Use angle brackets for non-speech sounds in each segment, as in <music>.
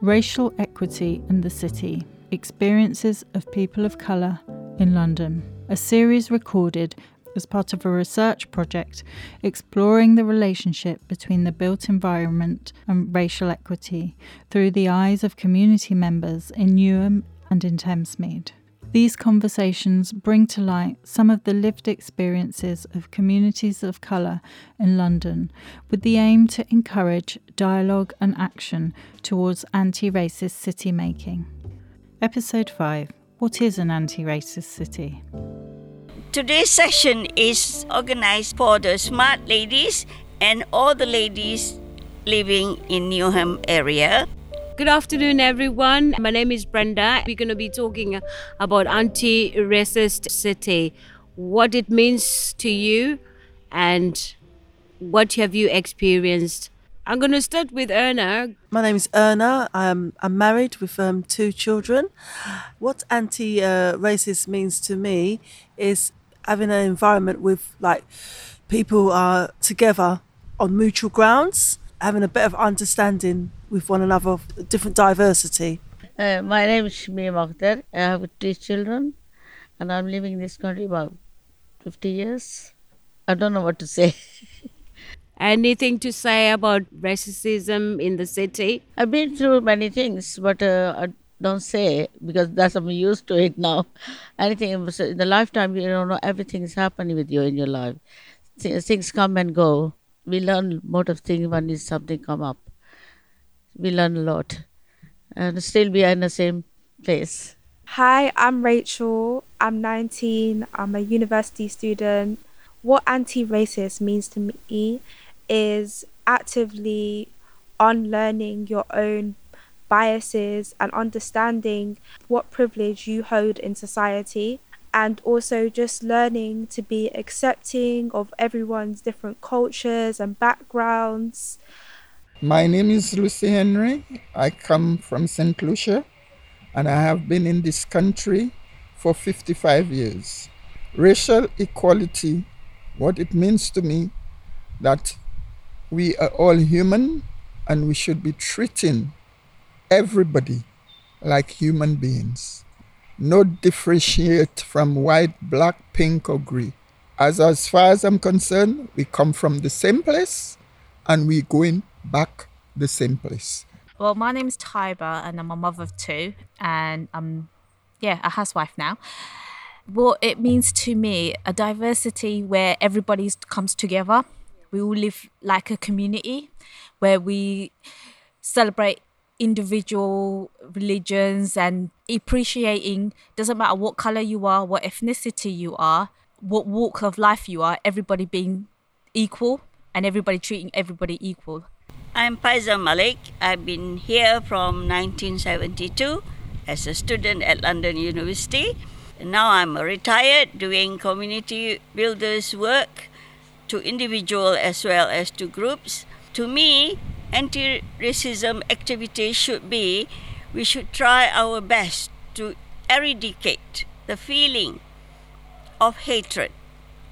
Racial Equity in the City Experiences of People of Colour in London, a series recorded as part of a research project exploring the relationship between the built environment and racial equity through the eyes of community members in Newham and in Thamesmead. These conversations bring to light some of the lived experiences of communities of colour in London with the aim to encourage dialogue and action towards anti racist city making. Episode 5 What is an anti racist city? Today's session is organized for the smart ladies and all the ladies living in Newham area. Good afternoon, everyone. My name is Brenda. We're going to be talking about anti racist city, what it means to you, and what have you experienced. I'm going to start with Erna. My name is Erna. I'm, I'm married with um, two children. What anti uh, racist means to me is having an environment with like people are together on mutual grounds, having a bit of understanding with one another of different diversity. Uh, my name is Shamim Akhtar. I have three children and I'm living in this country about 50 years. I don't know what to say. <laughs> Anything to say about racism in the city? I've been through many things, but uh, I don't say because that's I'm used to it now. <laughs> Anything in the lifetime, you don't know everything is happening with you in your life. Things come and go. We learn lot of things when something come up we learn a lot and still we are in the same place. Hi, I'm Rachel. I'm 19. I'm a university student. What anti racist means to me is actively unlearning your own biases and understanding what privilege you hold in society and also just learning to be accepting of everyone's different cultures and backgrounds my name is Lucy Henry. I come from St. Lucia and I have been in this country for 55 years. Racial equality, what it means to me, that we are all human and we should be treating everybody like human beings. No differentiate from white, black, pink, or gray. As, as far as I'm concerned, we come from the same place and we're going back the same place? Well, my name is Tyba and I'm a mother of two and I'm, yeah, a housewife now. What it means to me, a diversity where everybody comes together. We all live like a community where we celebrate individual religions and appreciating doesn't matter what color you are, what ethnicity you are, what walk of life you are, everybody being equal and everybody treating everybody equal. I'm Paiza Malik. I've been here from 1972 as a student at London University. Now I'm retired doing community builders work to individual as well as to groups. To me, anti-racism activity should be we should try our best to eradicate the feeling of hatred.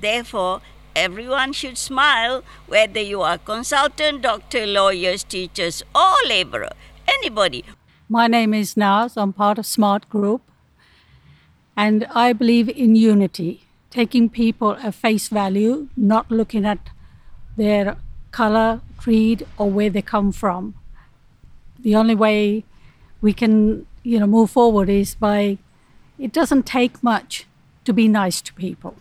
Therefore, everyone should smile, whether you are consultant, doctor, lawyers, teachers, or laborer, anybody. My name is Naz. I'm part of Smart Group. And I believe in unity, taking people at face value, not looking at their color, creed, or where they come from. The only way we can, you know, move forward is by it doesn't take much to be nice to people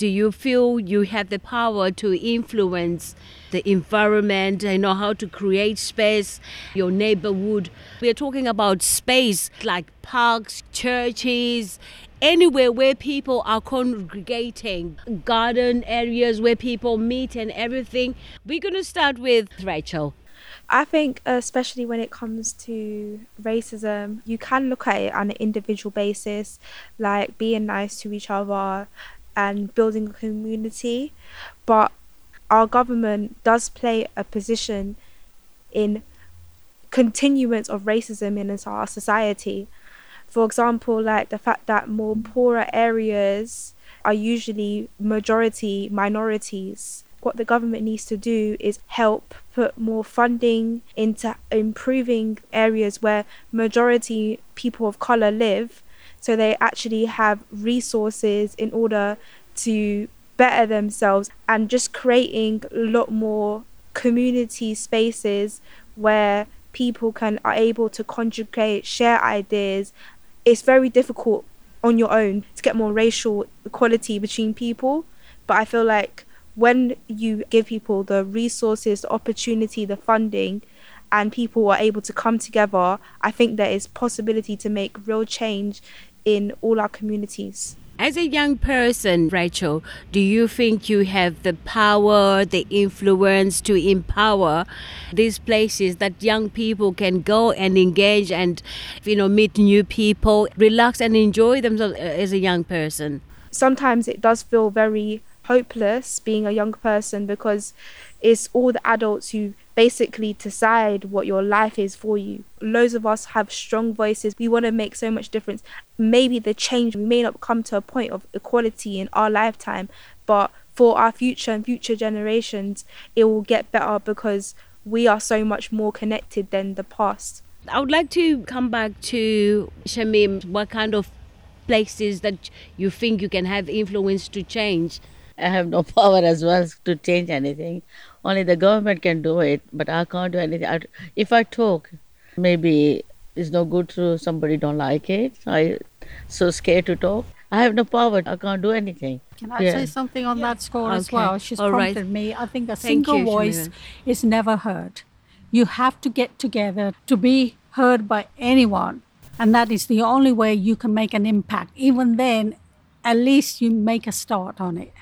do you feel you have the power to influence the environment? And know how to create space your neighborhood. We are talking about space like parks churches anywhere where people are congregating garden areas where people meet and everything. We're going to start with rachel. I think, uh, especially when it comes to racism, you can look at it on an individual basis, like being nice to each other, and building a community, but our government does play a position in continuance of racism in our society. For example, like the fact that more poorer areas are usually majority minorities what the government needs to do is help put more funding into improving areas where majority people of color live so they actually have resources in order to better themselves and just creating a lot more community spaces where people can are able to conjugate share ideas. It's very difficult on your own to get more racial equality between people but i feel like when you give people the resources, the opportunity, the funding, and people are able to come together, I think there is possibility to make real change in all our communities. As a young person, Rachel, do you think you have the power, the influence to empower these places that young people can go and engage and, you know, meet new people, relax and enjoy themselves uh, as a young person? Sometimes it does feel very hopeless being a young person because it's all the adults who basically decide what your life is for you. Loads of us have strong voices. We want to make so much difference. Maybe the change, we may not come to a point of equality in our lifetime, but for our future and future generations, it will get better because we are so much more connected than the past. I would like to come back to Shamim. What kind of places that you think you can have influence to change? I have no <laughs> power as well to change anything. Only the government can do it, but I can't do anything. I, if I talk, maybe it's no good to somebody don't like it. I so scared to talk. I have no power. I can't do anything. Can I yeah. say something on that score okay. as well? She's All prompted right. me. I think a Thank single you, voice is never heard. You have to get together to be heard by anyone. And that is the only way you can make an impact. Even then, at least you make a start on it.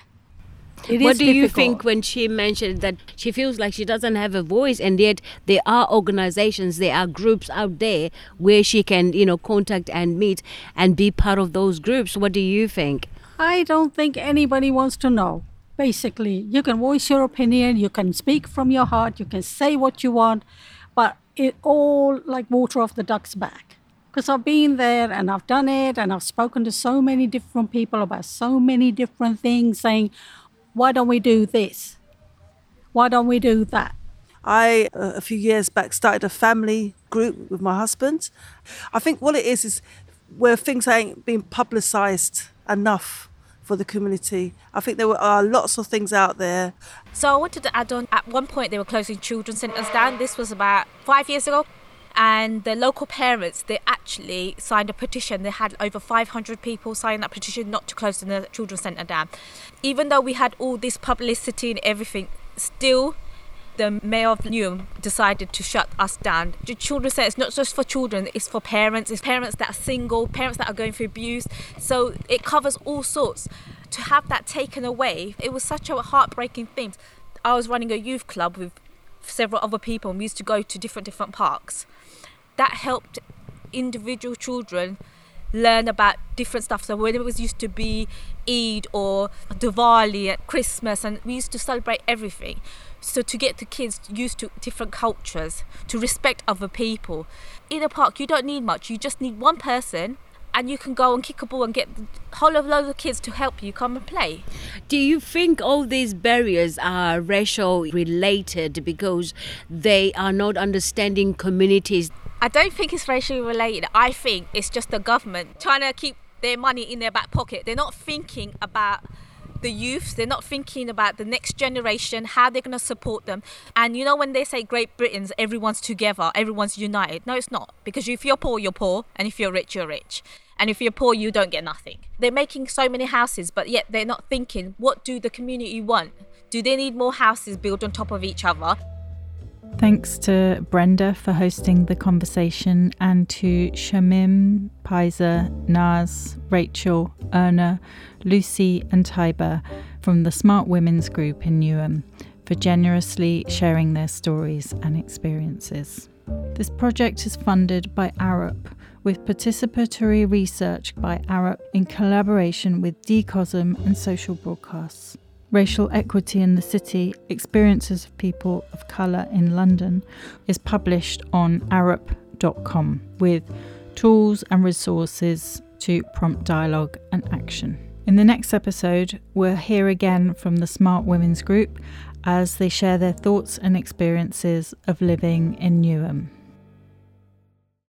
It what do difficult. you think when she mentioned that she feels like she doesn't have a voice, and yet there are organizations, there are groups out there where she can, you know, contact and meet and be part of those groups? What do you think? I don't think anybody wants to know. Basically, you can voice your opinion, you can speak from your heart, you can say what you want, but it all like water off the duck's back because I've been there and I've done it and I've spoken to so many different people about so many different things saying, why don't we do this? Why don't we do that? I, uh, a few years back, started a family group with my husband. I think what it is is where things ain't being publicised enough for the community. I think there are lots of things out there. So I wanted to add on. At one point, they were closing children's centres down. This was about five years ago and the local parents they actually signed a petition they had over 500 people sign that petition not to close the children's centre down even though we had all this publicity and everything still the mayor of Newham decided to shut us down. The children's centre is not just for children, it's for parents, it's parents that are single, parents that are going through abuse. So it covers all sorts. To have that taken away, it was such a heartbreaking thing. I was running a youth club with several other people and we used to go to different different parks that helped individual children learn about different stuff. So when it was used to be Eid or Diwali at Christmas, and we used to celebrate everything. So to get the kids used to different cultures, to respect other people. In a park, you don't need much. You just need one person and you can go and kick a ball and get a whole load of kids to help you come and play. Do you think all these barriers are racial related because they are not understanding communities? I don't think it's racially related. I think it's just the government trying to keep their money in their back pocket. They're not thinking about the youth, they're not thinking about the next generation, how they're going to support them. And you know, when they say Great Britain's everyone's together, everyone's united, no, it's not. Because if you're poor, you're poor, and if you're rich, you're rich. And if you're poor, you don't get nothing. They're making so many houses, but yet they're not thinking, what do the community want? Do they need more houses built on top of each other? Thanks to Brenda for hosting the conversation and to Shamim, Paiza, Naz, Rachel, Erna, Lucy, and Tiber from the Smart Women's Group in Newham for generously sharing their stories and experiences. This project is funded by Arup, with participatory research by Arup in collaboration with DCOSM and Social Broadcasts. Racial Equity in the City Experiences of People of Colour in London is published on arup.com with tools and resources to prompt dialogue and action. In the next episode, we'll hear again from the Smart Women's Group as they share their thoughts and experiences of living in Newham.